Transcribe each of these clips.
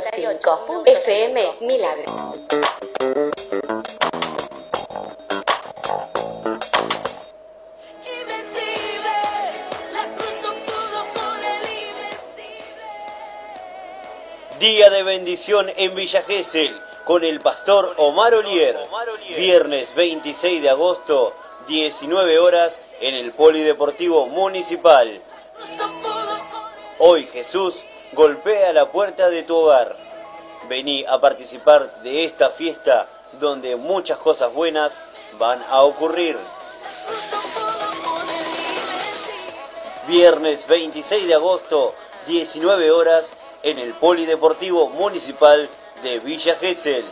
5 FM Milagro. Día de bendición en Villa Gesell con el pastor Omar Olier. Viernes 26 de agosto, 19 horas en el Polideportivo Municipal. Hoy Jesús golpea la puerta de tu hogar. Vení a participar de esta fiesta donde muchas cosas buenas van a ocurrir. Viernes 26 de agosto, 19 horas, en el Polideportivo Municipal de Villa Gesell.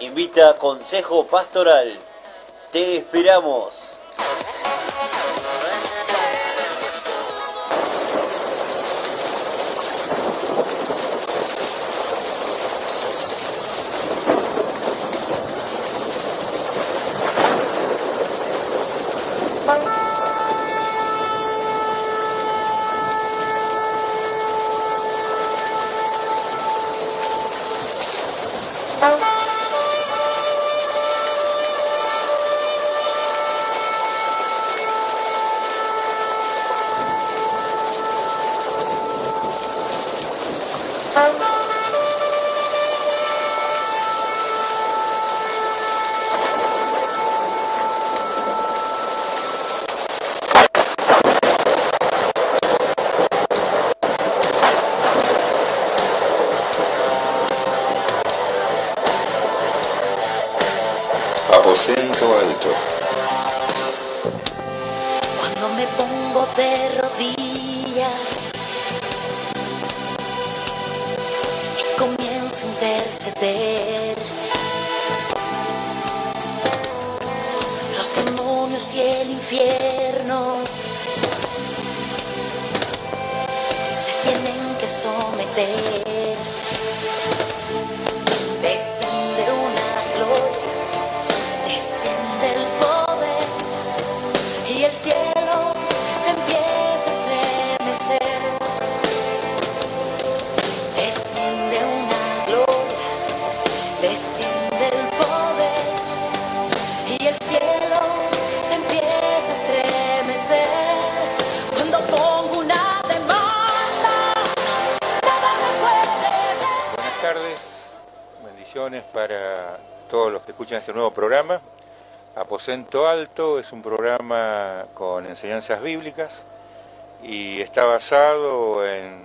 Invita Consejo Pastoral. Te esperamos. Aposento alto. Cuando me pongo de rodillas y comienzo a interceder, los demonios y el infierno se tienen que someter. Escuchan este nuevo programa. Aposento Alto es un programa con enseñanzas bíblicas y está basado en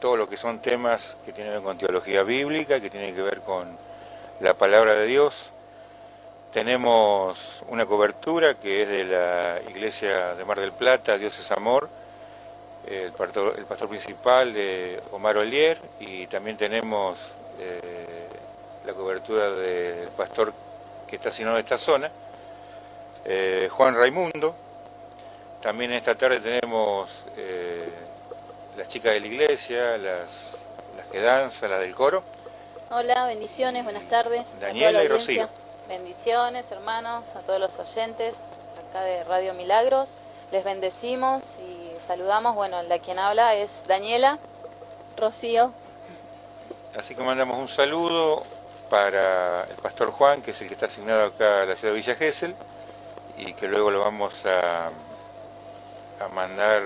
todo lo que son temas que tienen que ver con teología bíblica, que tienen que ver con la palabra de Dios. Tenemos una cobertura que es de la Iglesia de Mar del Plata, Dios es Amor, el pastor, el pastor principal de Omar Olier y también tenemos eh, la cobertura del pastor que está asignado a esta zona, eh, Juan Raimundo. También esta tarde tenemos eh, las chicas de la iglesia, las, las que danzan, las del coro. Hola, bendiciones, buenas tardes. Daniela la y. Rocío. Bendiciones, hermanos, a todos los oyentes acá de Radio Milagros. Les bendecimos y saludamos. Bueno, la quien habla es Daniela. Rocío. Así que mandamos un saludo para el pastor Juan, que es el que está asignado acá a la ciudad de Villa Gesell, y que luego lo vamos a, a mandar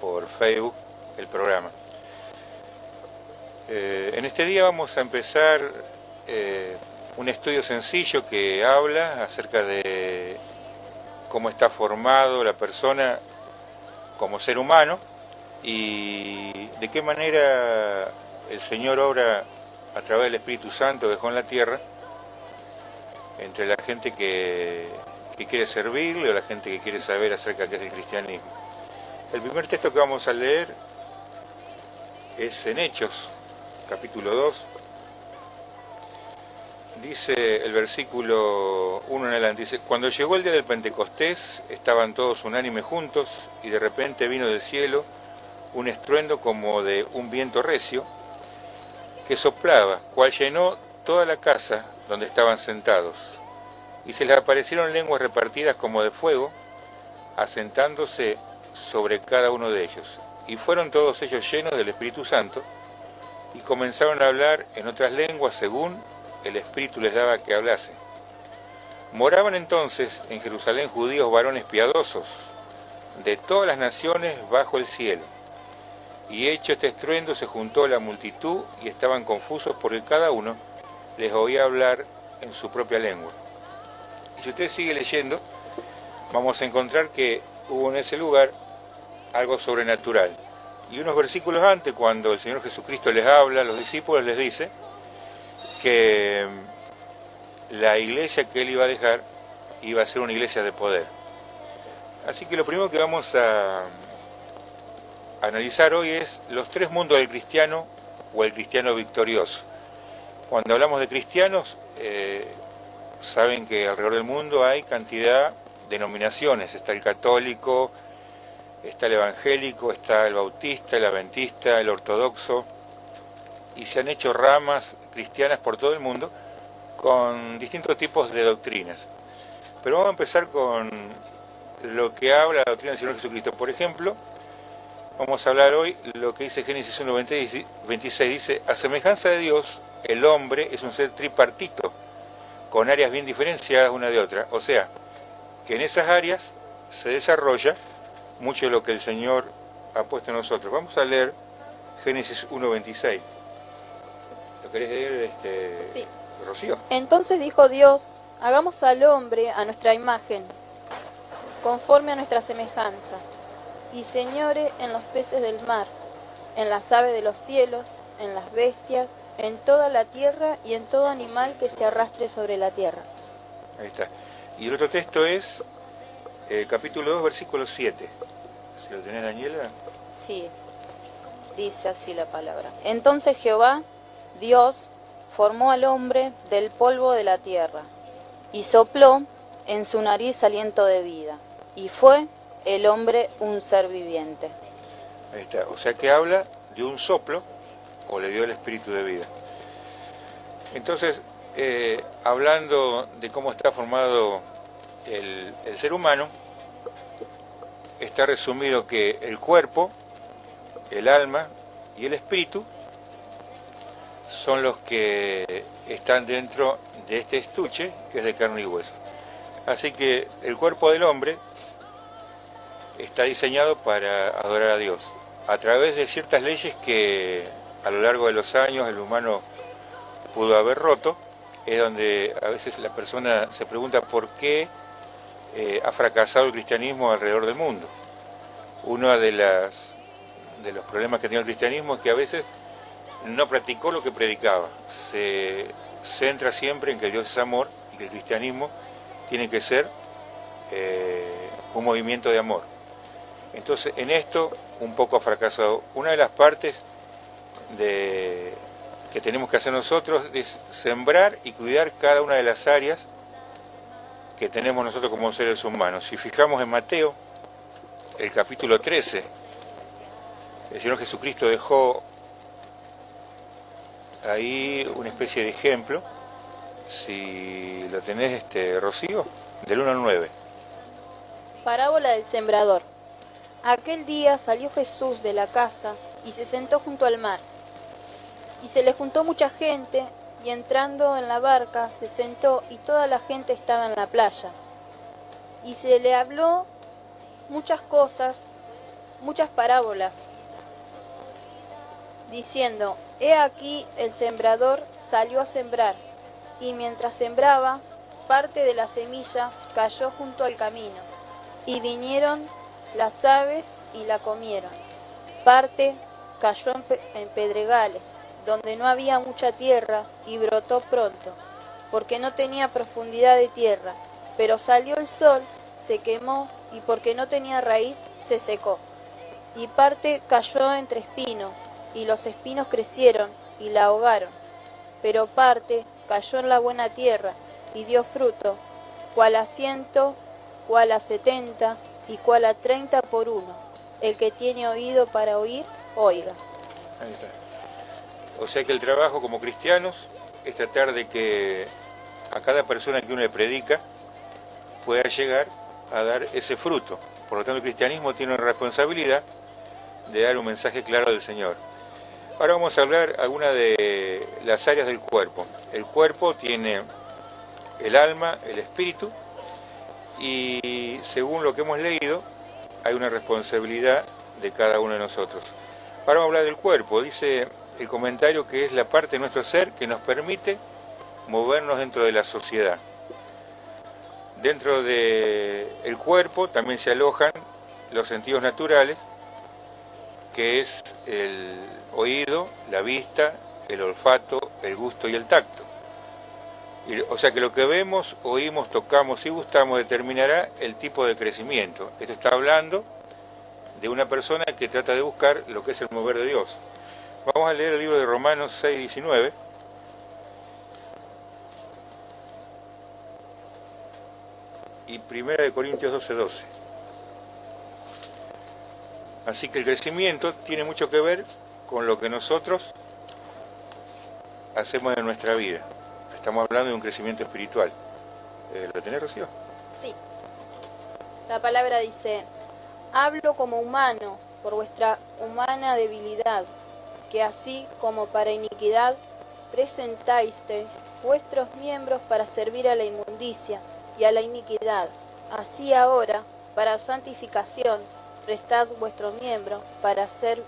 por Facebook el programa. Eh, en este día vamos a empezar eh, un estudio sencillo que habla acerca de cómo está formado la persona como ser humano y de qué manera el Señor obra a través del Espíritu Santo dejó en la tierra entre la gente que, que quiere servirle o la gente que quiere saber acerca de qué es el cristianismo. El primer texto que vamos a leer es en Hechos, capítulo 2. Dice el versículo 1 en adelante, dice, cuando llegó el día del Pentecostés, estaban todos unánimes juntos y de repente vino del cielo un estruendo como de un viento recio que soplaba, cual llenó toda la casa donde estaban sentados. Y se les aparecieron lenguas repartidas como de fuego, asentándose sobre cada uno de ellos. Y fueron todos ellos llenos del Espíritu Santo, y comenzaron a hablar en otras lenguas según el Espíritu les daba que hablase. Moraban entonces en Jerusalén judíos varones piadosos de todas las naciones bajo el cielo. Y hecho este estruendo se juntó la multitud y estaban confusos porque cada uno les oía hablar en su propia lengua. Y si usted sigue leyendo, vamos a encontrar que hubo en ese lugar algo sobrenatural. Y unos versículos antes, cuando el Señor Jesucristo les habla a los discípulos, les dice que la iglesia que él iba a dejar iba a ser una iglesia de poder. Así que lo primero que vamos a analizar hoy es los tres mundos del cristiano o el cristiano victorioso. Cuando hablamos de cristianos, eh, saben que alrededor del mundo hay cantidad de denominaciones. Está el católico, está el evangélico, está el bautista, el adventista, el ortodoxo, y se han hecho ramas cristianas por todo el mundo con distintos tipos de doctrinas. Pero vamos a empezar con lo que habla la doctrina del Señor Jesucristo. Por ejemplo, vamos a hablar hoy lo que dice Génesis 1, 26, dice, a semejanza de Dios, el hombre es un ser tripartito, con áreas bien diferenciadas una de otra. O sea, que en esas áreas se desarrolla mucho de lo que el Señor ha puesto en nosotros. Vamos a leer Génesis 1.26. ¿Lo querés leer, este, Sí. Rocío? Entonces dijo Dios, hagamos al hombre a nuestra imagen, conforme a nuestra semejanza, y señore en los peces del mar, en las aves de los cielos, en las bestias, en toda la tierra y en todo animal que se arrastre sobre la tierra. Ahí está. Y el otro texto es eh, capítulo 2, versículo 7. Si lo tenés, Daniela. Sí, dice así la palabra. Entonces Jehová, Dios, formó al hombre del polvo de la tierra y sopló en su nariz aliento de vida, y fue el hombre un ser viviente. Ahí está. O sea que habla de un soplo o le dio el espíritu de vida. Entonces, eh, hablando de cómo está formado el, el ser humano, está resumido que el cuerpo, el alma y el espíritu son los que están dentro de este estuche que es de carne y hueso. Así que el cuerpo del hombre está diseñado para adorar a Dios a través de ciertas leyes que a lo largo de los años el humano pudo haber roto, es donde a veces la persona se pregunta por qué eh, ha fracasado el cristianismo alrededor del mundo. Uno de, las, de los problemas que tiene el cristianismo es que a veces no practicó lo que predicaba. Se centra siempre en que Dios es amor y que el cristianismo tiene que ser eh, un movimiento de amor. Entonces, en esto un poco ha fracasado. Una de las partes que tenemos que hacer nosotros es sembrar y cuidar cada una de las áreas que tenemos nosotros como seres humanos. Si fijamos en Mateo, el capítulo 13, el Señor Jesucristo dejó ahí una especie de ejemplo, si lo tenés, este, Rocío, del 1 al 9. Parábola del sembrador. Aquel día salió Jesús de la casa y se sentó junto al mar. Y se le juntó mucha gente y entrando en la barca se sentó y toda la gente estaba en la playa. Y se le habló muchas cosas, muchas parábolas, diciendo, He aquí el sembrador salió a sembrar, y mientras sembraba, parte de la semilla cayó junto al camino, y vinieron las aves y la comieron. Parte cayó en, pe- en pedregales, donde no había mucha tierra, y brotó pronto, porque no tenía profundidad de tierra, pero salió el sol, se quemó, y porque no tenía raíz, se secó. Y parte cayó entre espinos, y los espinos crecieron y la ahogaron. Pero parte cayó en la buena tierra y dio fruto, cual a ciento, cual a setenta y a treinta por uno. El que tiene oído para oír, oiga. Ahí está. O sea que el trabajo como cristianos es tratar de que a cada persona que uno le predica pueda llegar a dar ese fruto. Por lo tanto, el cristianismo tiene una responsabilidad de dar un mensaje claro del Señor. Ahora vamos a hablar algunas de las áreas del cuerpo. El cuerpo tiene el alma, el espíritu, y según lo que hemos leído, hay una responsabilidad de cada uno de nosotros. Ahora vamos a hablar del cuerpo. Dice el comentario que es la parte de nuestro ser que nos permite movernos dentro de la sociedad. Dentro del cuerpo también se alojan los sentidos naturales, que es el oído, la vista, el olfato, el gusto y el tacto. O sea que lo que vemos, oímos, tocamos y gustamos determinará el tipo de crecimiento. Esto está hablando de una persona que trata de buscar lo que es el mover de Dios. Vamos a leer el libro de Romanos 6, 19. Y 1 de Corintios 12, 12. Así que el crecimiento tiene mucho que ver con lo que nosotros hacemos en nuestra vida. Estamos hablando de un crecimiento espiritual. Eh, ¿Lo tenés, Rocío? Sí. La palabra dice, hablo como humano por vuestra humana debilidad, que así como para iniquidad presentáis vuestros miembros para servir a la inmundicia y a la iniquidad. Así ahora, para santificación, prestad vuestros miembros para ser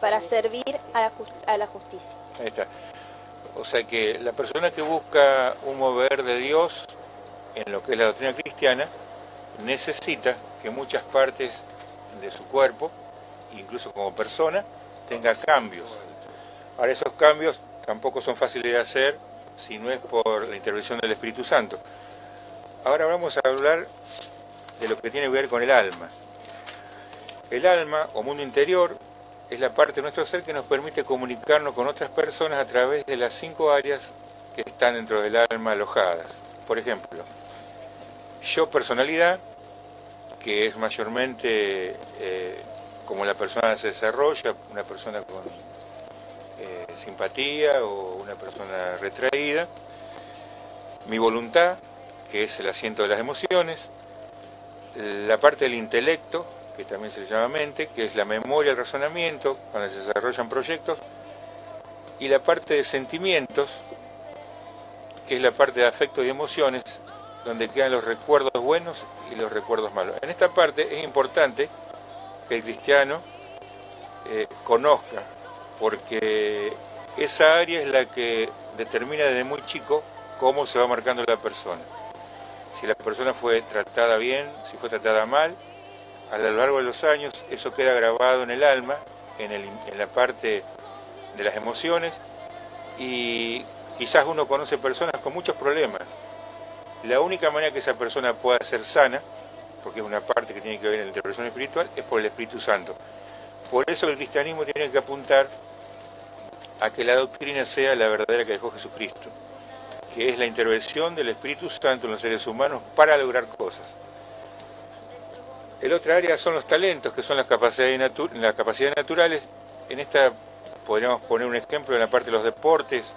para servir a la justicia. Ahí está. O sea que la persona que busca un mover de Dios en lo que es la doctrina cristiana necesita que muchas partes de su cuerpo, incluso como persona, tenga cambios. Ahora esos cambios tampoco son fáciles de hacer si no es por la intervención del Espíritu Santo. Ahora vamos a hablar de lo que tiene que ver con el alma. El alma o mundo interior es la parte de nuestro ser que nos permite comunicarnos con otras personas a través de las cinco áreas que están dentro del alma alojadas. Por ejemplo, yo personalidad, que es mayormente eh, como la persona se desarrolla, una persona con eh, simpatía o una persona retraída. Mi voluntad, que es el asiento de las emociones. La parte del intelecto, que también se le llama mente, que es la memoria, el razonamiento, cuando se desarrollan proyectos. Y la parte de sentimientos, que es la parte de afectos y emociones, donde quedan los recuerdos buenos y los recuerdos malos. En esta parte es importante que el cristiano eh, conozca, porque esa área es la que determina desde muy chico cómo se va marcando la persona. Si la persona fue tratada bien, si fue tratada mal, a lo largo de los años eso queda grabado en el alma, en, la parte de las emociones, y quizás uno conoce personas con muchos problemas, la única manera que esa persona pueda ser sana, porque es una parte que tiene que ver en la interpretación espiritual, es por el Espíritu Santo. Por eso el cristianismo tiene que apuntar a que la doctrina sea la verdadera que dejó Jesucristo, que es la intervención del Espíritu Santo en los seres humanos para lograr cosas. El otra área son los talentos, que son las capacidades, naturales. En esta podríamos poner un ejemplo en la parte de los deportes,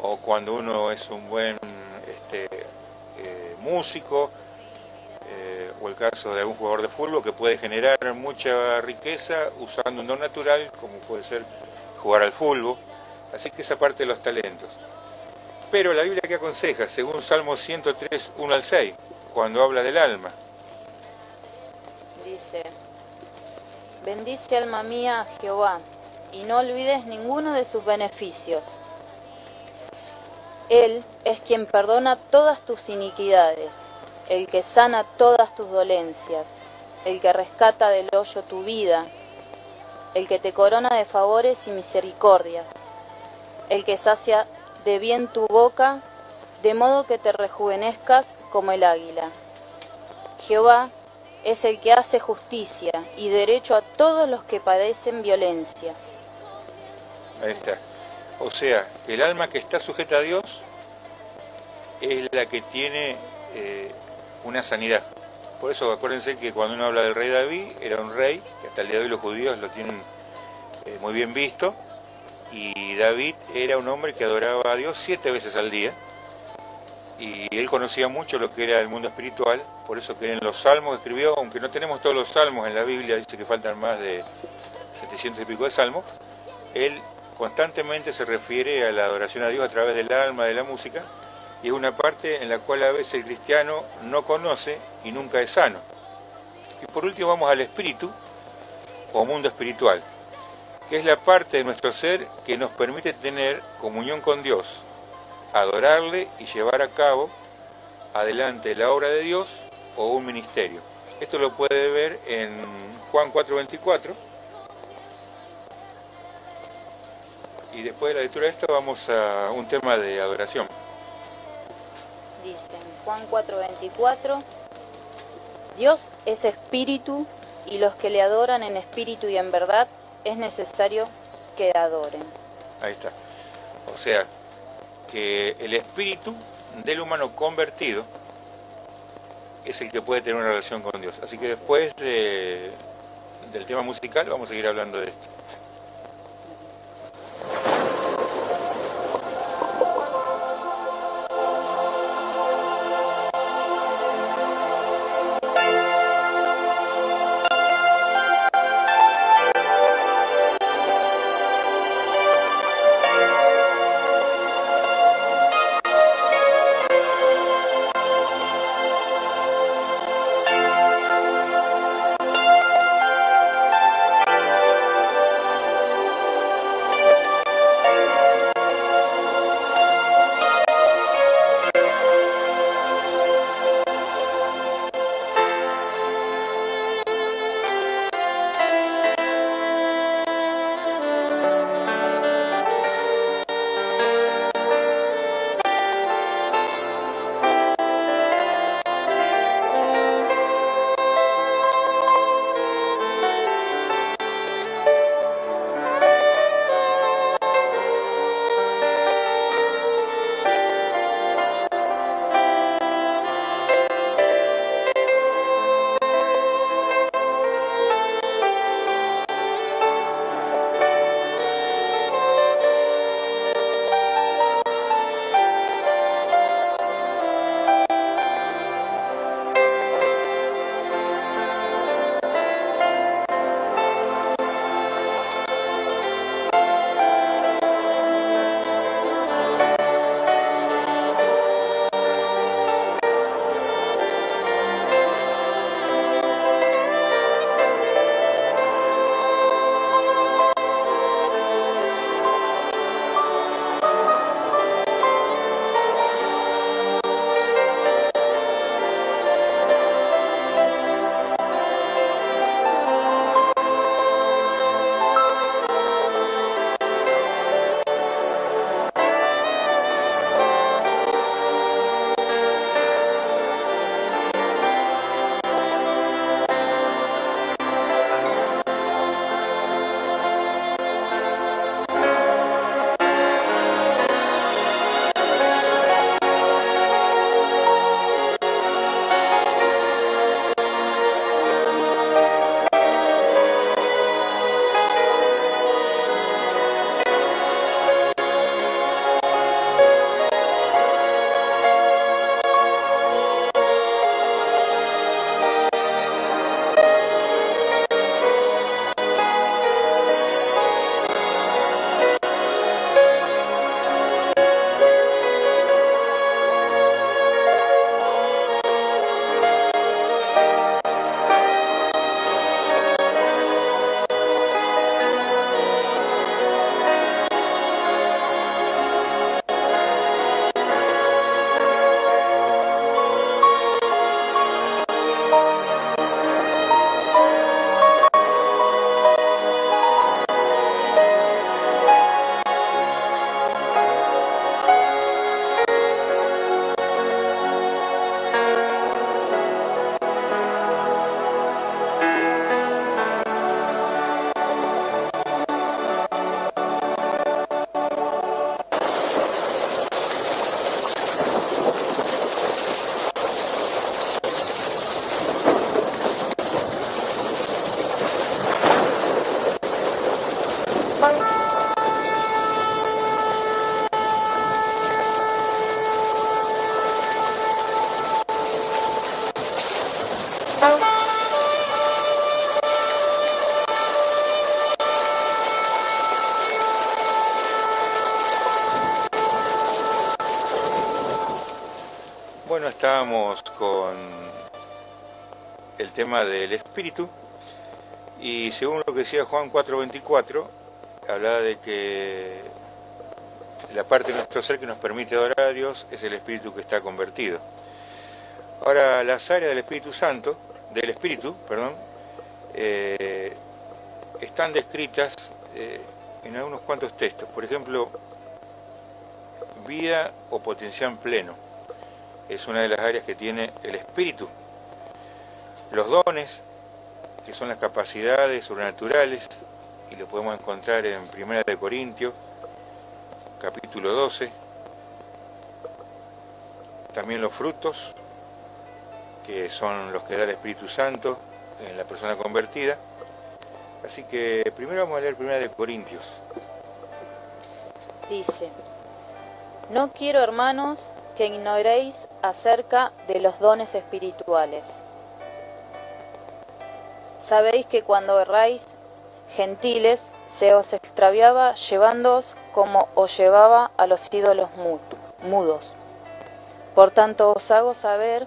o cuando uno es un buen este, músico, eh, o el caso de algún jugador de fútbol que puede generar mucha riqueza usando un don natural, como puede ser jugar al fútbol. Así que esa parte de los talentos. Pero la Biblia que aconseja, según Salmo 103, 1 al 6, cuando habla del alma. Dice, bendice alma mía a Jehová, y no olvides ninguno de sus beneficios él es quien perdona todas tus iniquidades, el que sana todas tus dolencias, el que rescata del hoyo tu vida, el que te corona de favores y misericordias, el que sacia de bien tu boca, de modo que te rejuvenezcas como el águila. Jehová es el que hace justicia y derecho a todos los que padecen violencia. Ahí está. O sea, el alma que está sujeta a Dios es la que tiene eh, una sanidad. Por eso acuérdense que cuando uno habla del rey David, era un rey, que hasta el día de hoy los judíos lo tienen eh, muy bien visto, y David era un hombre que adoraba a Dios siete veces al día, y él conocía mucho lo que era el mundo espiritual, por eso que en los salmos escribió, aunque no tenemos todos los salmos en la Biblia, dice que faltan más de 700 y pico de salmos, él constantemente se refiere a la adoración a Dios a través del alma, de la música, y es una parte en la cual a veces el cristiano no conoce y nunca es sano. Y por último vamos al espíritu o mundo espiritual, que es la parte de nuestro ser que nos permite tener comunión con Dios, adorarle y llevar a cabo adelante la obra de Dios o un ministerio. Esto lo puede ver en Juan 4:24. Y después de la lectura de esto vamos a un tema de adoración. Dice en Juan 4:24, Dios es espíritu y los que le adoran en espíritu y en verdad es necesario que adoren. Ahí está. O sea, que el espíritu del humano convertido es el que puede tener una relación con Dios. Así que después de- del tema musical vamos a seguir hablando de esto. Bueno, estábamos con el tema del espíritu y según lo que decía Juan 424, hablaba de que la parte de nuestro ser que nos permite adorar a Dios es el espíritu que está convertido. Ahora, las áreas del Espíritu Santo, del Espíritu, perdón, eh, están descritas eh, en algunos cuantos textos. Por ejemplo, vida o potencial pleno es una de las áreas que tiene el Espíritu. Los dones, que son las capacidades sobrenaturales, y lo podemos encontrar en 1 de Corintios, capítulo 12. También los frutos, que son los que da el Espíritu Santo en la persona convertida. Así que primero vamos a leer 1 de Corintios. Dice, no quiero hermanos que ignoréis acerca de los dones espirituales. Sabéis que cuando erráis, gentiles, se os extraviaba llevándoos como os llevaba a los ídolos mudos. Por tanto os hago saber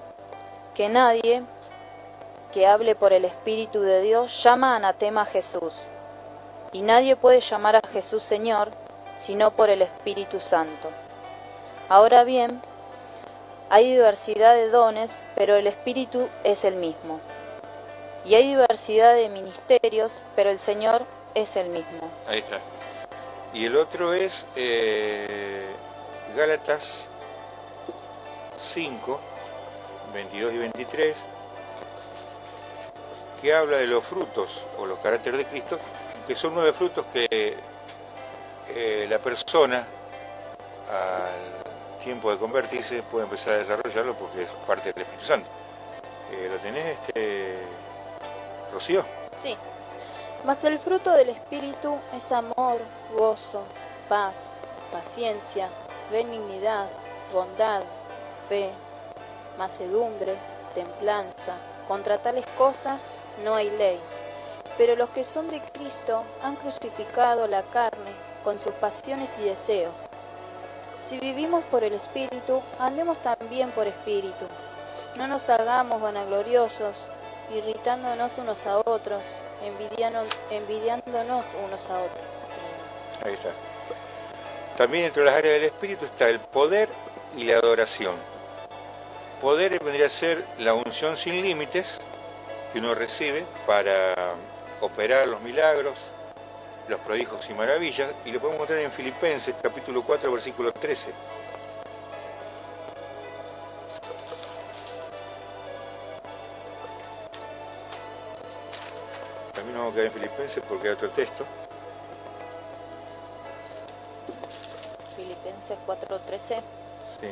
que nadie que hable por el Espíritu de Dios llama anatema a Jesús, y nadie puede llamar a Jesús Señor sino por el Espíritu Santo. Ahora bien, hay diversidad de dones, pero el Espíritu es el mismo. Y hay diversidad de ministerios, pero el Señor es el mismo. Ahí está. Y el otro es eh, Gálatas 5, 22 y 23, que habla de los frutos o los caracteres de Cristo, que son nueve frutos que eh, la persona al tiempo de convertirse puede empezar a desarrollarlo porque es parte del Espíritu Santo. Eh, ¿Lo tenés, este, Rocío? Sí. Mas el fruto del Espíritu es amor, gozo, paz, paciencia, benignidad, bondad, fe, macedumbre, templanza. Contra tales cosas no hay ley. Pero los que son de Cristo han crucificado la carne con sus pasiones y deseos. Si vivimos por el Espíritu, andemos también por Espíritu. No nos hagamos vanagloriosos, irritándonos unos a otros, envidiándonos unos a otros. Ahí está. También entre las áreas del Espíritu está el poder y la adoración. Poder vendría a ser la unción sin límites que uno recibe para operar los milagros, los prodigios y maravillas, y lo podemos encontrar en Filipenses capítulo 4, versículo 13. A quedar en Filipenses porque hay otro texto. Filipenses 4:13 Sí.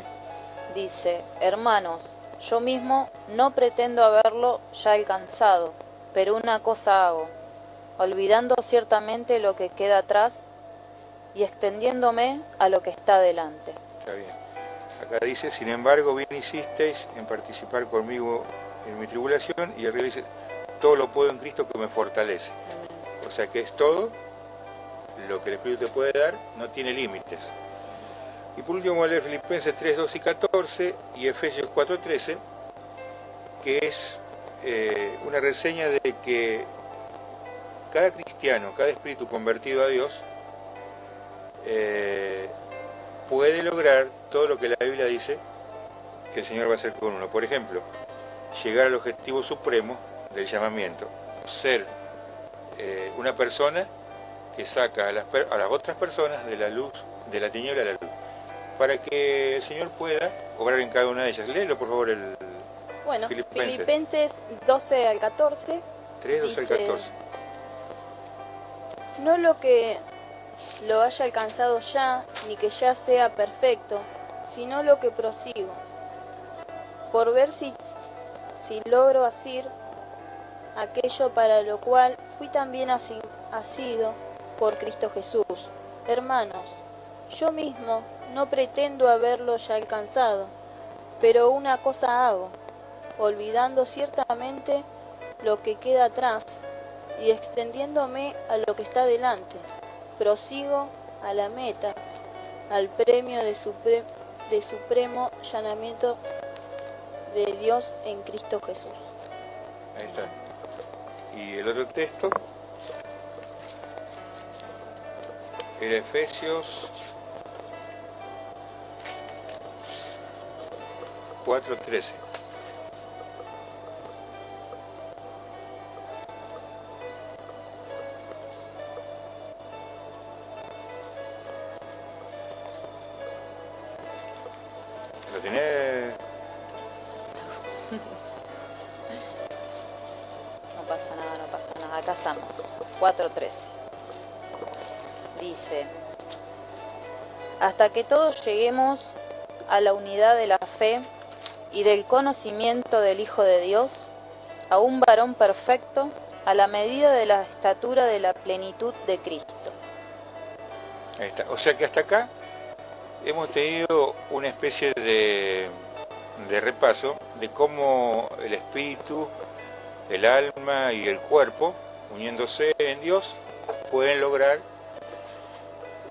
dice, hermanos, yo mismo no pretendo haberlo ya alcanzado, pero una cosa hago, olvidando ciertamente lo que queda atrás y extendiéndome a lo que está delante. Está bien. Acá dice, sin embargo, bien hicisteis en participar conmigo en mi tribulación, y arriba dice, todo lo puedo en Cristo que me fortalece. O sea que es todo lo que el Espíritu te puede dar, no tiene límites. Y por último vamos a leer Filipenses 3, 2 y 14 y Efesios 4, 13, que es eh, una reseña de que cada cristiano, cada espíritu convertido a Dios, eh, puede lograr todo lo que la Biblia dice que el Señor va a hacer con uno. Por ejemplo, llegar al objetivo supremo del llamamiento, ser eh, una persona que saca a las, a las otras personas de la luz, de la tiniebla a la luz, para que el Señor pueda obrar en cada una de ellas. Léelo, por favor, el Bueno, Filipenses. Filipenses 12 al 14 3, 12 al Dice- 14. No lo que lo haya alcanzado ya, ni que ya sea perfecto, sino lo que prosigo, por ver si, si logro asir aquello para lo cual fui también asi- asido por Cristo Jesús. Hermanos, yo mismo no pretendo haberlo ya alcanzado, pero una cosa hago, olvidando ciertamente lo que queda atrás y extendiéndome a lo que está delante. Prosigo a la meta, al premio de, de supremo llamamiento de Dios en Cristo Jesús. Ahí está. Y el otro texto era Efesios 4.13. hasta que todos lleguemos a la unidad de la fe y del conocimiento del Hijo de Dios, a un varón perfecto, a la medida de la estatura de la plenitud de Cristo. O sea que hasta acá hemos tenido una especie de repaso de cómo el espíritu, el alma y el cuerpo, uniéndose en Dios, pueden lograr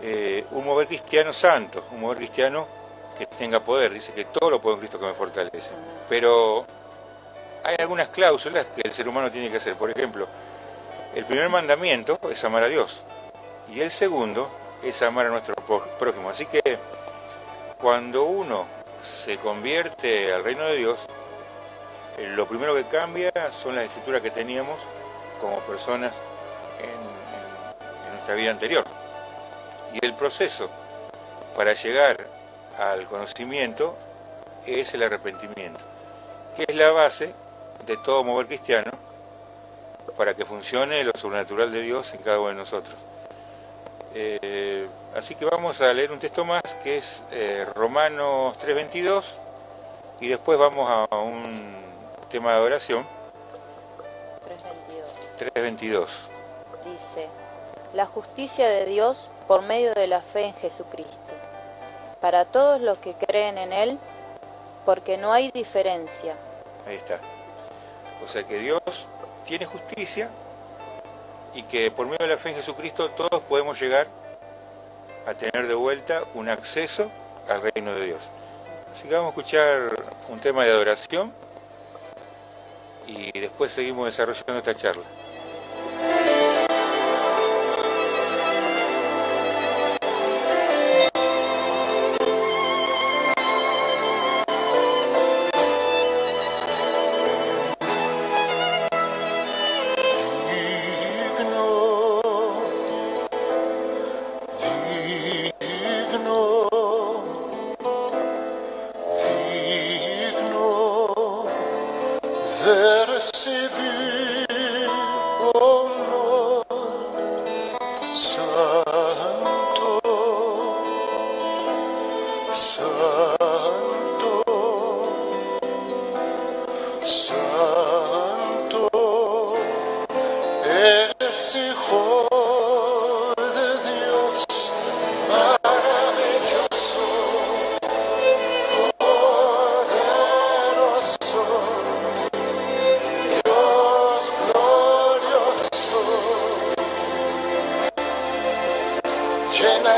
eh, un mover cristiano santo, un mover cristiano que tenga poder. Dice que todo lo puedo en Cristo que me fortalece. Pero hay algunas cláusulas que el ser humano tiene que hacer. Por ejemplo, el primer mandamiento es amar a Dios. Y el segundo es amar a nuestro prójimo. Así que cuando uno se convierte al reino de Dios, eh, lo primero que cambia son las escrituras que teníamos como personas en nuestra vida anterior. Y el proceso para llegar al conocimiento es el arrepentimiento, que es la base de todo mover cristiano para que funcione lo sobrenatural de Dios en cada uno de nosotros. Eh, así que vamos a leer un texto más que es eh, Romanos 3.22 y después vamos a un tema de oración 3.22. 3.22. Dice, la justicia de Dios por medio de la fe en Jesucristo, para todos los que creen en Él, porque no hay diferencia, Ahí está. O sea que Dios tiene justicia y que por medio de la fe en Jesucristo todos podemos llegar a tener de vuelta un acceso al reino de Dios. Así que vamos a escuchar un tema de adoración y después seguimos desarrollando esta charla.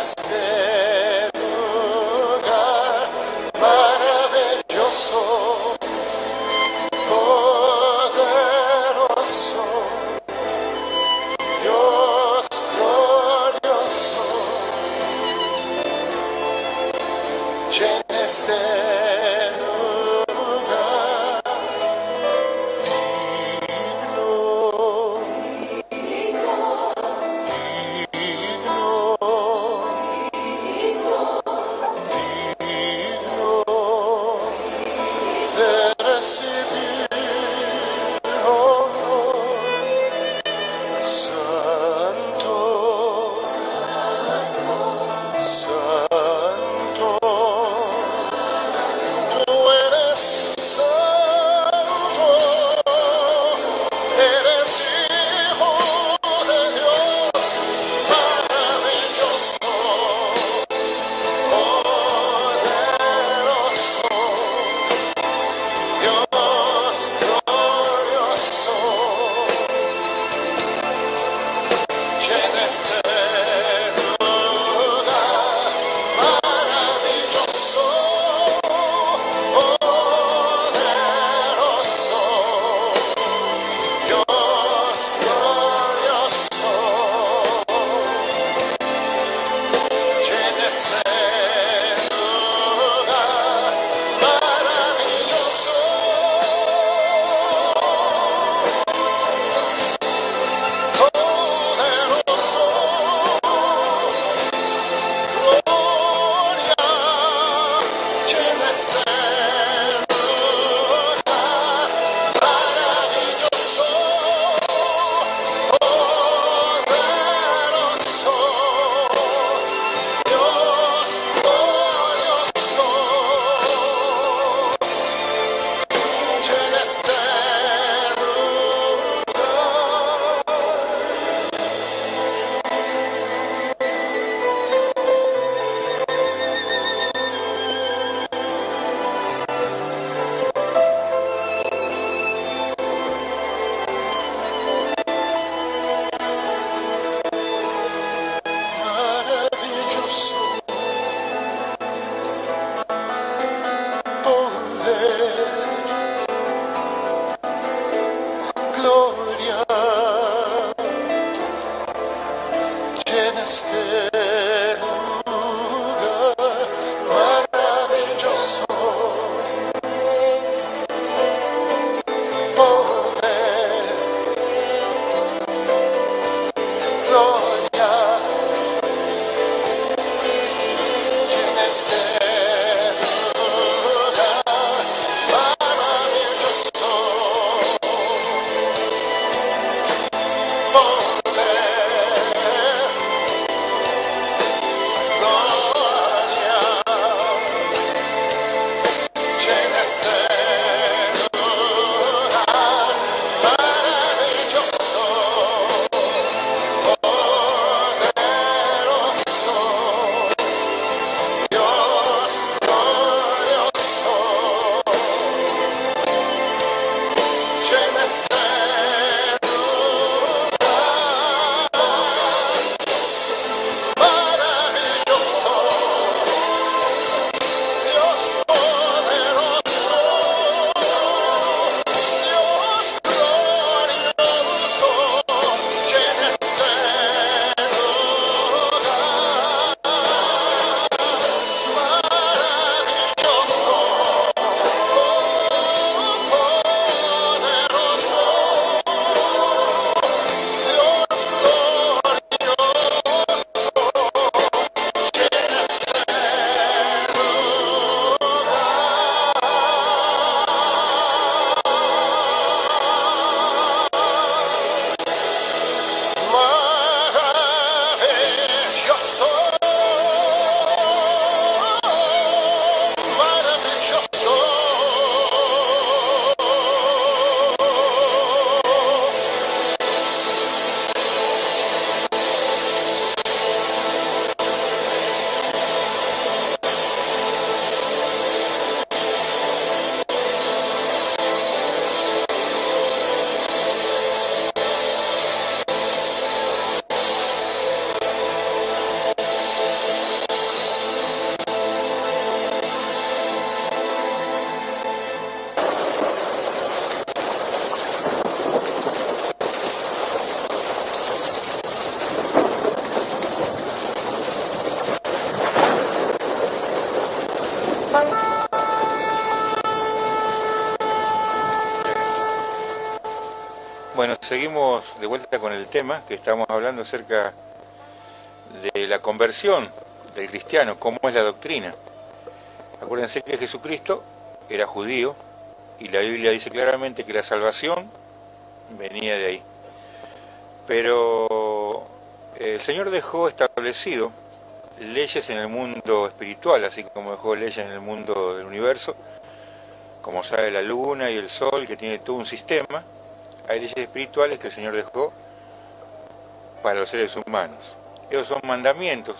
Blessed. Bueno, seguimos de vuelta con el tema que estamos hablando acerca de la conversión del cristiano, cómo es la doctrina. Acuérdense que Jesucristo era judío y la Biblia dice claramente que la salvación venía de ahí. Pero el Señor dejó establecido leyes en el mundo espiritual, así como dejó leyes en el mundo del universo, como sabe la luna y el sol, que tiene todo un sistema, hay leyes espirituales que el Señor dejó para los seres humanos. Esos son mandamientos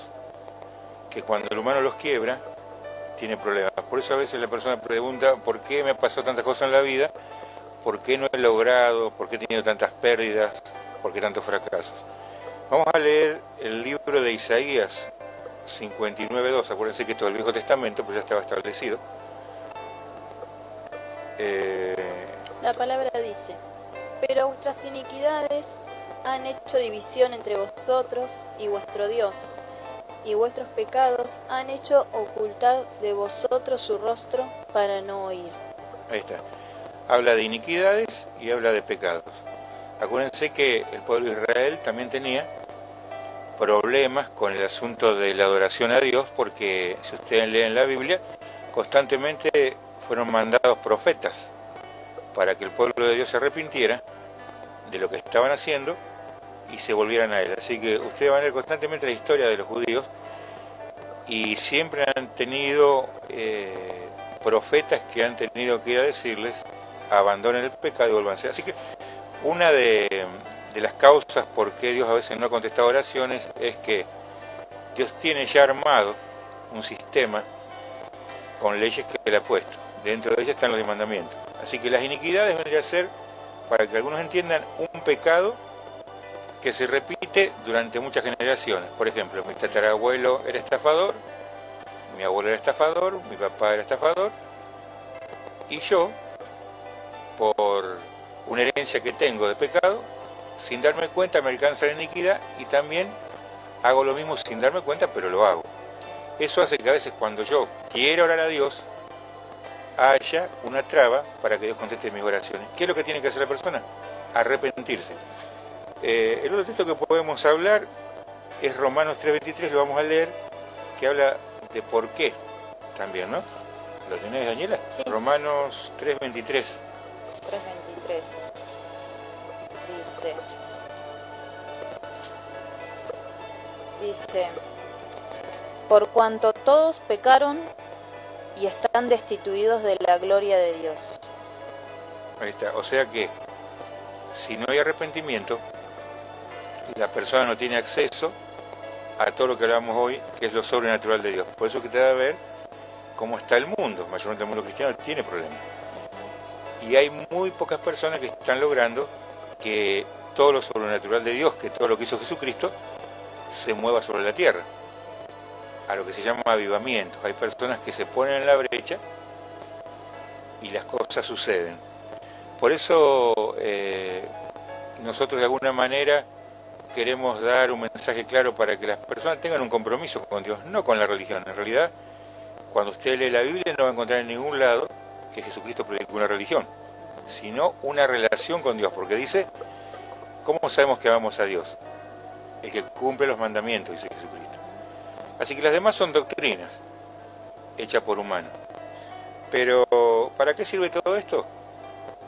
que cuando el humano los quiebra, tiene problemas. Por eso a veces la persona pregunta, ¿por qué me pasó tantas cosas en la vida? ¿Por qué no he logrado? ¿Por qué he tenido tantas pérdidas? ¿Por qué tantos fracasos? Vamos a leer el libro de Isaías 59.2. Acuérdense que todo el Viejo Testamento pues ya estaba establecido. Eh, La palabra dice, pero vuestras iniquidades han hecho división entre vosotros y vuestro Dios, y vuestros pecados han hecho ocultar de vosotros su rostro para no oír. Ahí está. Habla de iniquidades y habla de pecados. Acuérdense que el pueblo de Israel también tenía problemas con el asunto de la adoración a Dios, porque si ustedes leen la Biblia, constantemente fueron mandados profetas para que el pueblo de Dios se arrepintiera de lo que estaban haciendo y se volvieran a él. Así que ustedes van a ver constantemente la historia de los judíos y siempre han tenido eh, profetas que han tenido que ir a decirles abandonen el pecado y vuelvanse. Así que una de, las causas por qué Dios a veces no ha contestado oraciones es que Dios tiene ya armado un sistema con leyes que Él ha puesto. Dentro de ellas están los mandamientos. Así que las iniquidades vendrían a ser, para que algunos entiendan, un pecado que se repite durante muchas generaciones. Por ejemplo, mi tatarabuelo era estafador, mi abuelo era estafador, mi papá era estafador, y yo, por una herencia que tengo de pecado, sin darme cuenta me alcanza la iniquidad y también hago lo mismo sin darme cuenta, pero lo hago. Eso hace que a veces cuando yo quiero orar a Dios, haya una traba para que Dios conteste mis oraciones. ¿Qué es lo que tiene que hacer la persona? Arrepentirse. Eh, el otro texto que podemos hablar es Romanos 3.23, lo vamos a leer, que habla de por qué también, ¿no? ¿Lo tenés, Daniela? Sí. Romanos 3.23. 3.23. Dice. Dice. Por cuanto todos pecaron y están destituidos de la gloria de Dios. Ahí está. O sea que si no hay arrepentimiento, la persona no tiene acceso a todo lo que hablamos hoy, que es lo sobrenatural de Dios. Por eso que te da a ver cómo está el mundo. Mayormente el mundo cristiano tiene problemas. Y hay muy pocas personas que están logrando que todo lo sobrenatural de Dios, que todo lo que hizo Jesucristo, se mueva sobre la tierra. A lo que se llama avivamiento. Hay personas que se ponen en la brecha y las cosas suceden. Por eso eh, nosotros de alguna manera queremos dar un mensaje claro para que las personas tengan un compromiso con Dios, no con la religión. En realidad, cuando usted lee la Biblia no va a encontrar en ningún lado que Jesucristo predicó una religión, sino una relación con Dios, porque dice, ¿cómo sabemos que amamos a Dios? El que cumple los mandamientos, dice Jesucristo. Así que las demás son doctrinas hechas por humanos. Pero, ¿para qué sirve todo esto?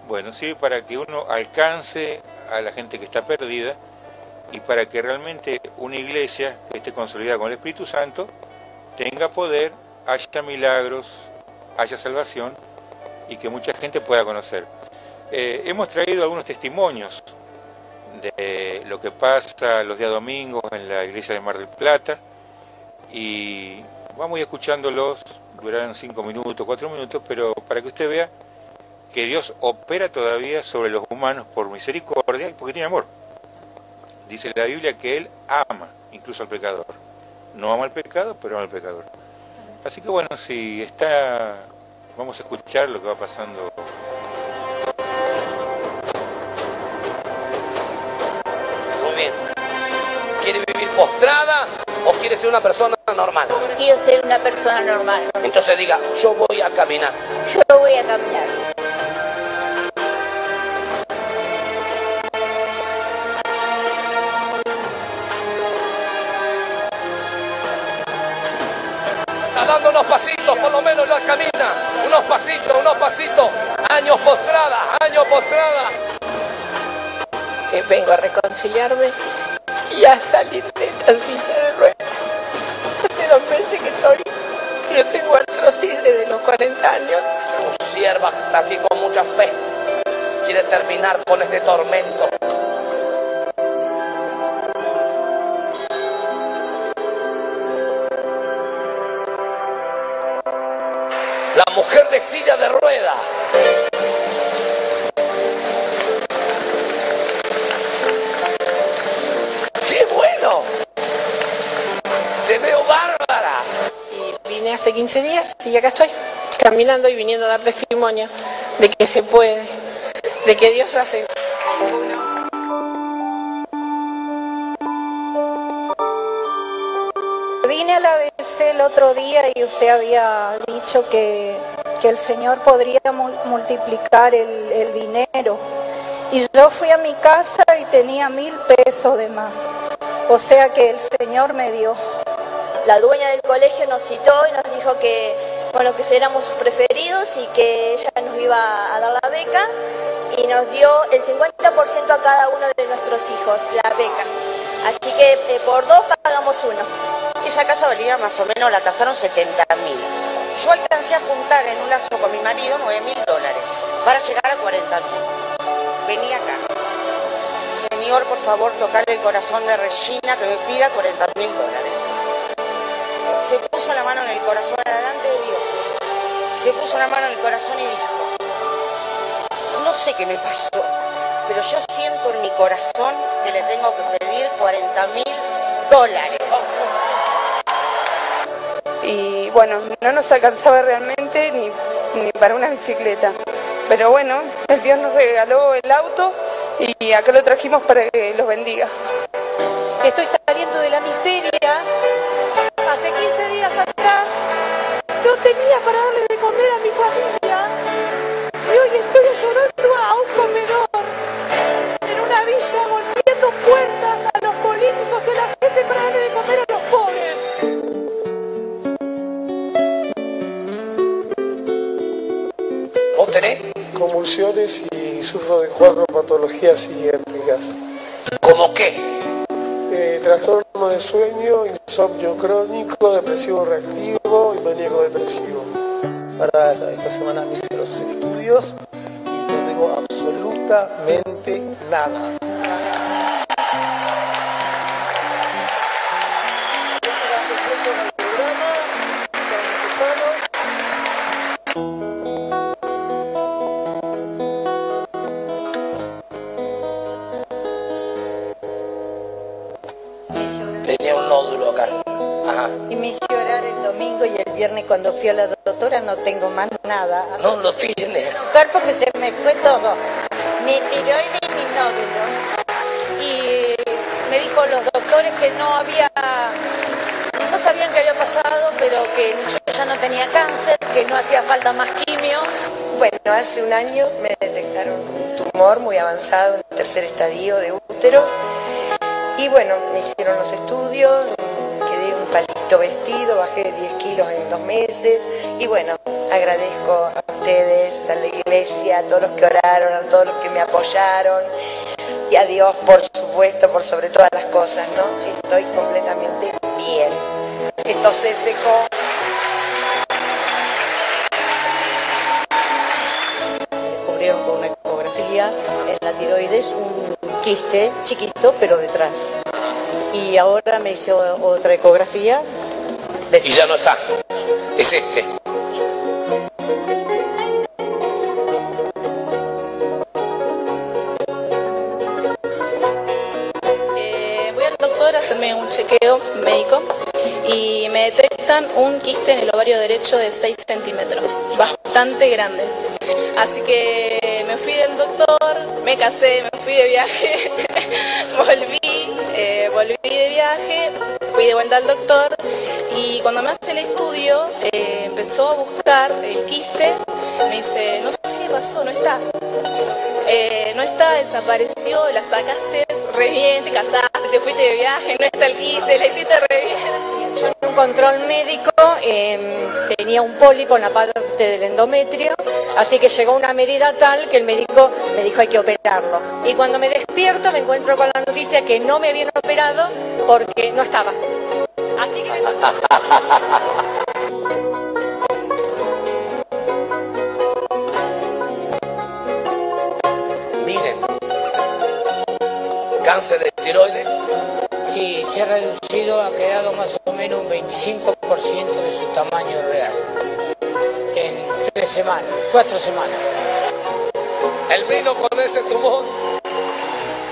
Bueno, sirve para que uno alcance a la gente que está perdida y para que realmente una iglesia que esté consolidada con el Espíritu Santo tenga poder, haya milagros, haya salvación y que mucha gente pueda conocer. Eh, hemos traído algunos testimonios de lo que pasa los días domingos en la iglesia de Mar del Plata y vamos a ir escuchándolos, durarán cinco minutos, cuatro minutos, pero para que usted vea que Dios opera todavía sobre los humanos por misericordia y porque tiene amor. Dice la Biblia que Él ama incluso al pecador. No ama al pecado, pero ama al pecador. Así que bueno, si está, vamos a escuchar lo que va pasando. Muy bien. ¿Quiere vivir postrada o quiere ser una persona normal? Quiero ser una persona normal. Entonces diga, yo voy a caminar. Yo voy a caminar. Está dando unos pasitos, por lo menos ya camina. Unos pasitos, unos pasitos. Años postrada, años postrada. que vengo a reconciliarme y a salir de esta silla de ruedas. Dos meses que estoy, yo tengo artrosis desde los 40 años. Su sierva está aquí con mucha fe. Quiere terminar con este tormento. La mujer de silla de rueda. 15 días y acá estoy, caminando y viniendo a dar testimonio de que se puede, de que Dios hace. Vine a la ABC el otro día y usted había dicho que, que el Señor podría mul- multiplicar el dinero. Y yo fui a mi casa y tenía mil pesos de más. O sea que el Señor me dio. La dueña del colegio nos citó y nos dijo que, bueno, que éramos sus preferidos y que ella nos iba a dar la beca y nos dio el 50% a cada uno de nuestros hijos, la beca. Así que eh, por dos pagamos uno. Esa casa valía más o menos, la tasaron 70 mil. Yo alcancé a juntar en un lazo con mi marido 9 mil dólares para llegar a 40 mil. Vení acá. Señor, por favor, tocarle el corazón de Regina que me pida 40 mil dólares. Se puso la mano en el corazón delante de Dios. Se puso la mano en el corazón y dijo, no sé qué me pasó, pero yo siento en mi corazón que le tengo que pedir 40 mil dólares. y bueno, no nos alcanzaba realmente ni, ni para una bicicleta. Pero bueno, el Dios nos regaló el auto y acá lo trajimos para que los bendiga. Estoy saliendo de la miseria hace 15 días atrás no tenía para darle de comer a mi familia y hoy estoy llorando a un comedor en una villa golpeando puertas a los políticos y a la gente para darle de comer a los pobres. ¿Vos tenés? Convulsiones y sufro de cuatro patologías psiquiátricas. ¿Cómo qué? Eh, trastorno de sueño, insomnio crónico, depresivo reactivo y maníaco depresivo. Para esta semana hice los estudios y no tengo absolutamente nada. Nada. No lo tiene. Cuerpo que se me fue todo. Ni tiroides ni nódulo. Y me dijo los doctores que no había, no sabían qué había pasado, pero que yo ya no tenía cáncer, que no hacía falta más quimio. Bueno, hace un año me detectaron un tumor muy avanzado en el tercer estadio de útero. Y bueno, me hicieron los estudios, palito vestido, bajé 10 kilos en dos meses. Y bueno, agradezco a ustedes, a la iglesia, a todos los que oraron, a todos los que me apoyaron. Y a Dios, por supuesto, por sobre todas las cosas, ¿no? Estoy completamente bien. Esto se secó. descubrieron con una ecografía en la tiroides un quiste chiquito pero detrás. Y ahora me hizo otra ecografía. Y ya no está. Es este. Eh, voy al doctor a hacerme un chequeo médico y me detectan un quiste en el ovario derecho de 6 centímetros, bastante grande. Así que me fui del doctor, me casé, me fui de viaje, volví, eh, volví de viaje, fui de vuelta al doctor y cuando me hace el estudio eh, empezó a buscar el quiste, me dice, no sé qué pasó, no está. Eh, no está, desapareció, la sacaste re bien, te casaste, te fuiste de viaje, no está el quiste, la hiciste re bien. Yo en un control médico eh, tenía un pólipo en la parte del endometrio, así que llegó una medida tal que el médico me dijo hay que operarlo. Y cuando me despierto me encuentro con la noticia que no me habían operado porque no estaba. Así que Miren. Cáncer de tiroides. Sí, se ha reducido, ha quedado más o menos un 25% de su tamaño real. En tres semanas, cuatro semanas. Él vino con ese tumor.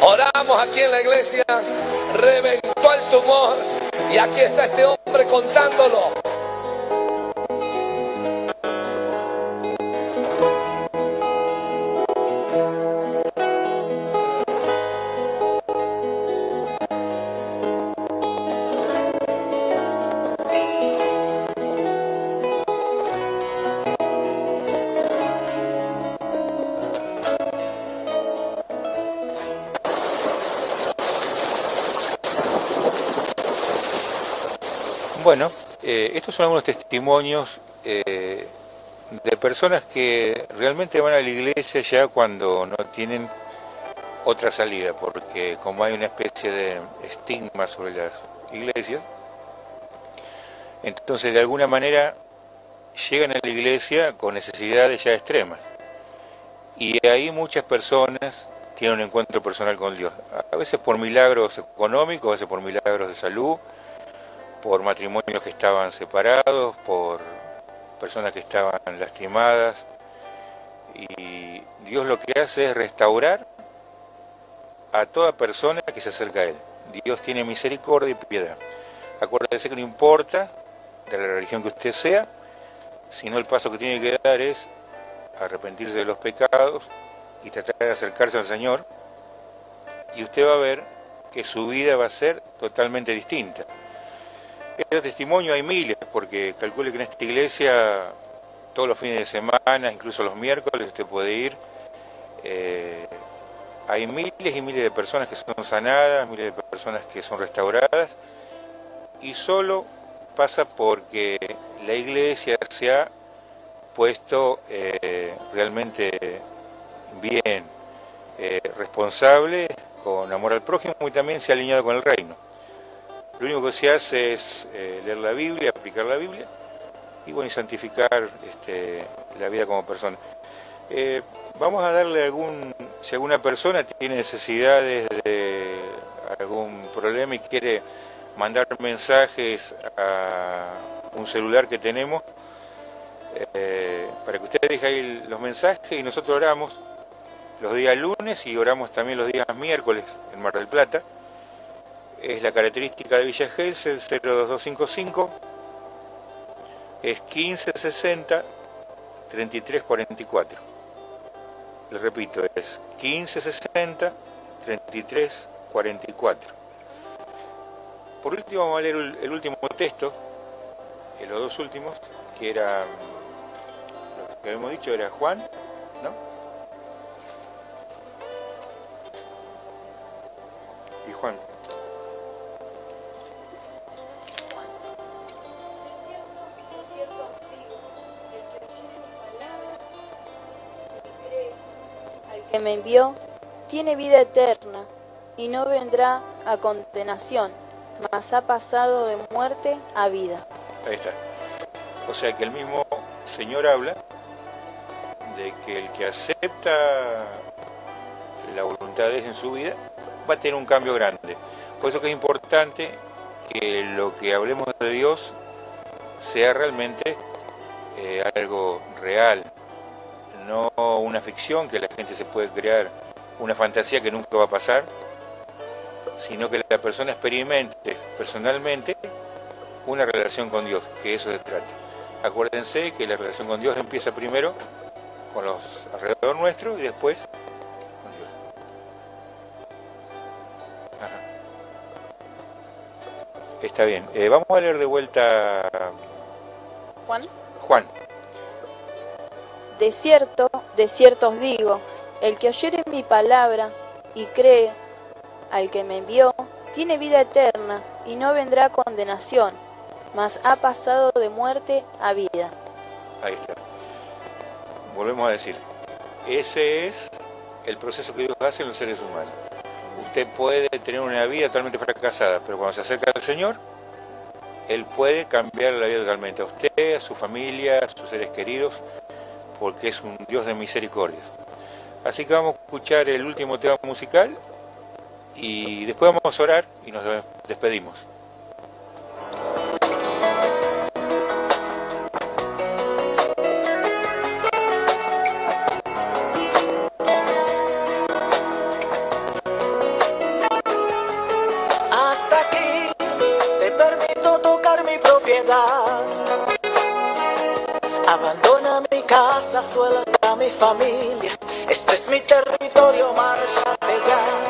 Oramos aquí en la iglesia. Reventó el tumor. Y aquí está este hombre contándolo. Eh, estos son algunos testimonios eh, de personas que realmente van a la iglesia ya cuando no tienen otra salida, porque como hay una especie de estigma sobre las iglesias, entonces de alguna manera llegan a la iglesia con necesidades ya extremas. Y ahí muchas personas tienen un encuentro personal con Dios, a veces por milagros económicos, a veces por milagros de salud, por matrimonios que estaban separados, por personas que estaban lastimadas. Y Dios lo que hace es restaurar a toda persona que se acerca a Él. Dios tiene misericordia y piedad. Acuérdese que no importa de la religión que usted sea, sino el paso que tiene que dar es arrepentirse de los pecados y tratar de acercarse al Señor. Y usted va a ver que su vida va a ser totalmente distinta. Este testimonio hay miles, porque calcule que en esta iglesia todos los fines de semana, incluso los miércoles, usted puede ir. eh, hay miles y miles de personas que son sanadas, miles de personas que son restauradas, y solo pasa porque la iglesia se ha puesto eh, realmente bien, eh, responsable, con amor al prójimo y también se ha alineado con el reino. Lo único que se hace es eh, leer la Biblia, aplicar la Biblia y bueno, y santificar este, la vida como persona. Eh, vamos a darle algún, si alguna persona tiene necesidades de algún problema y quiere mandar mensajes a un celular que tenemos, eh, para que usted deje ahí los mensajes y nosotros oramos los días lunes y oramos también los días miércoles en Mar del Plata. Es la característica de Villa Gels, el 02255, es 1560 3344. Le repito, es 1560 3344. Por último vamos a leer el, último texto, eh, los dos últimos, que era, lo que habíamos dicho era Juan, ¿no? Y Juan. Que me envió tiene vida eterna y no vendrá a condenación, mas ha pasado de muerte a vida. Ahí está. O sea que el mismo Señor habla de que el que acepta la voluntad de en su vida va a tener un cambio grande. Por eso que es importante que lo que hablemos de Dios sea realmente eh, algo real, no una ficción que la gente se puede crear, una fantasía que nunca va a pasar, sino que la persona experimente personalmente una relación con Dios, que eso se trata. Acuérdense que la relación con Dios empieza primero con los alrededor nuestro y después con Dios. Ajá. Está bien. Eh, vamos a leer de vuelta Juan. Juan. De cierto, de cierto os digo, el que oyere mi palabra y cree al que me envió, tiene vida eterna y no vendrá condenación, mas ha pasado de muerte a vida. Ahí está. Volvemos a decir, ese es el proceso que Dios hace en los seres humanos. Usted puede tener una vida totalmente fracasada, pero cuando se acerca al Señor, Él puede cambiar la vida totalmente. A usted, a su familia, a sus seres queridos, porque es un Dios de misericordias. Así que vamos a escuchar el último tema musical y después vamos a orar y nos despedimos. Casa, suelta mi familia. Este es mi territorio, márchate ya.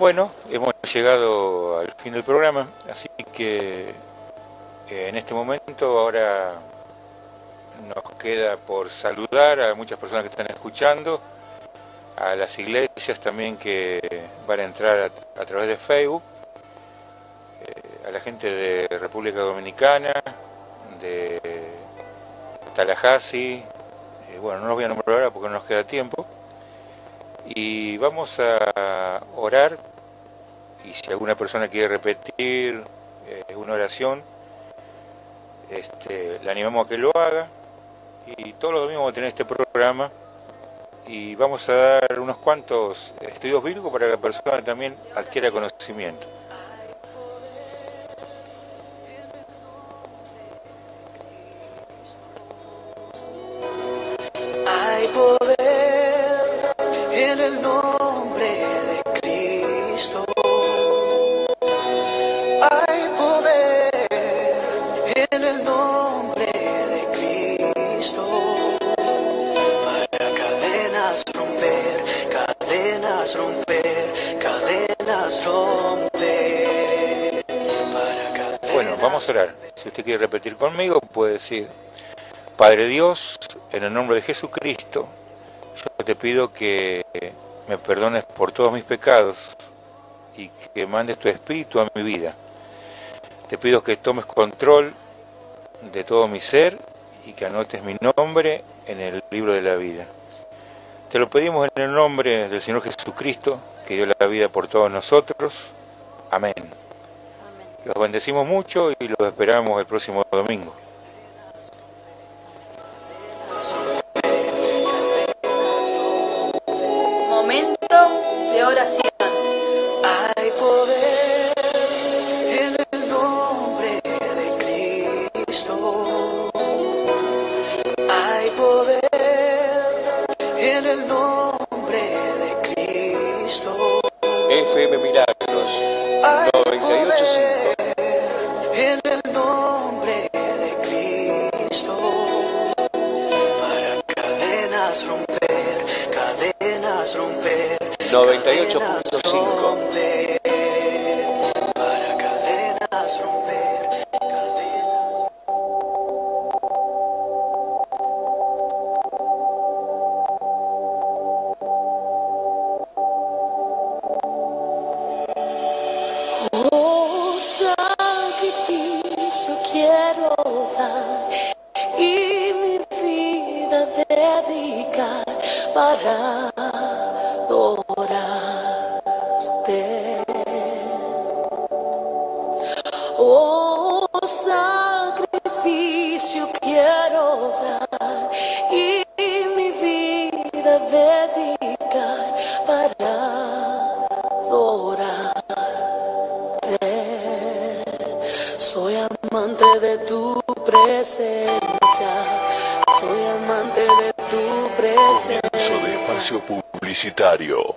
Bueno, hemos llegado al fin del programa, así que eh, en este momento ahora nos queda por saludar a muchas personas que están escuchando, a las iglesias también que van a entrar a, través de Facebook, eh, a la gente de República Dominicana, de Tallahassee, eh, bueno, no los voy a nombrar ahora porque no nos queda tiempo, y vamos a orar y si alguna persona quiere repetir eh, una oración, este, le animamos a que lo haga. Y todos los domingos vamos a tener este programa y vamos a dar unos cuantos estudios bíblicos para que la persona también adquiera conocimiento. Conmigo, puede decir, Padre Dios, en el nombre de Jesucristo, yo te pido que me perdones por todos mis pecados y que mandes tu espíritu a mi vida. Te pido que tomes control de todo mi ser y que anotes mi nombre en el libro de la vida. Te lo pedimos en el nombre del Señor Jesucristo, que dio la vida por todos nosotros. Amén. Los bendecimos mucho y los esperamos el próximo domingo. Momento de oración. 98.5. espacio publicitario.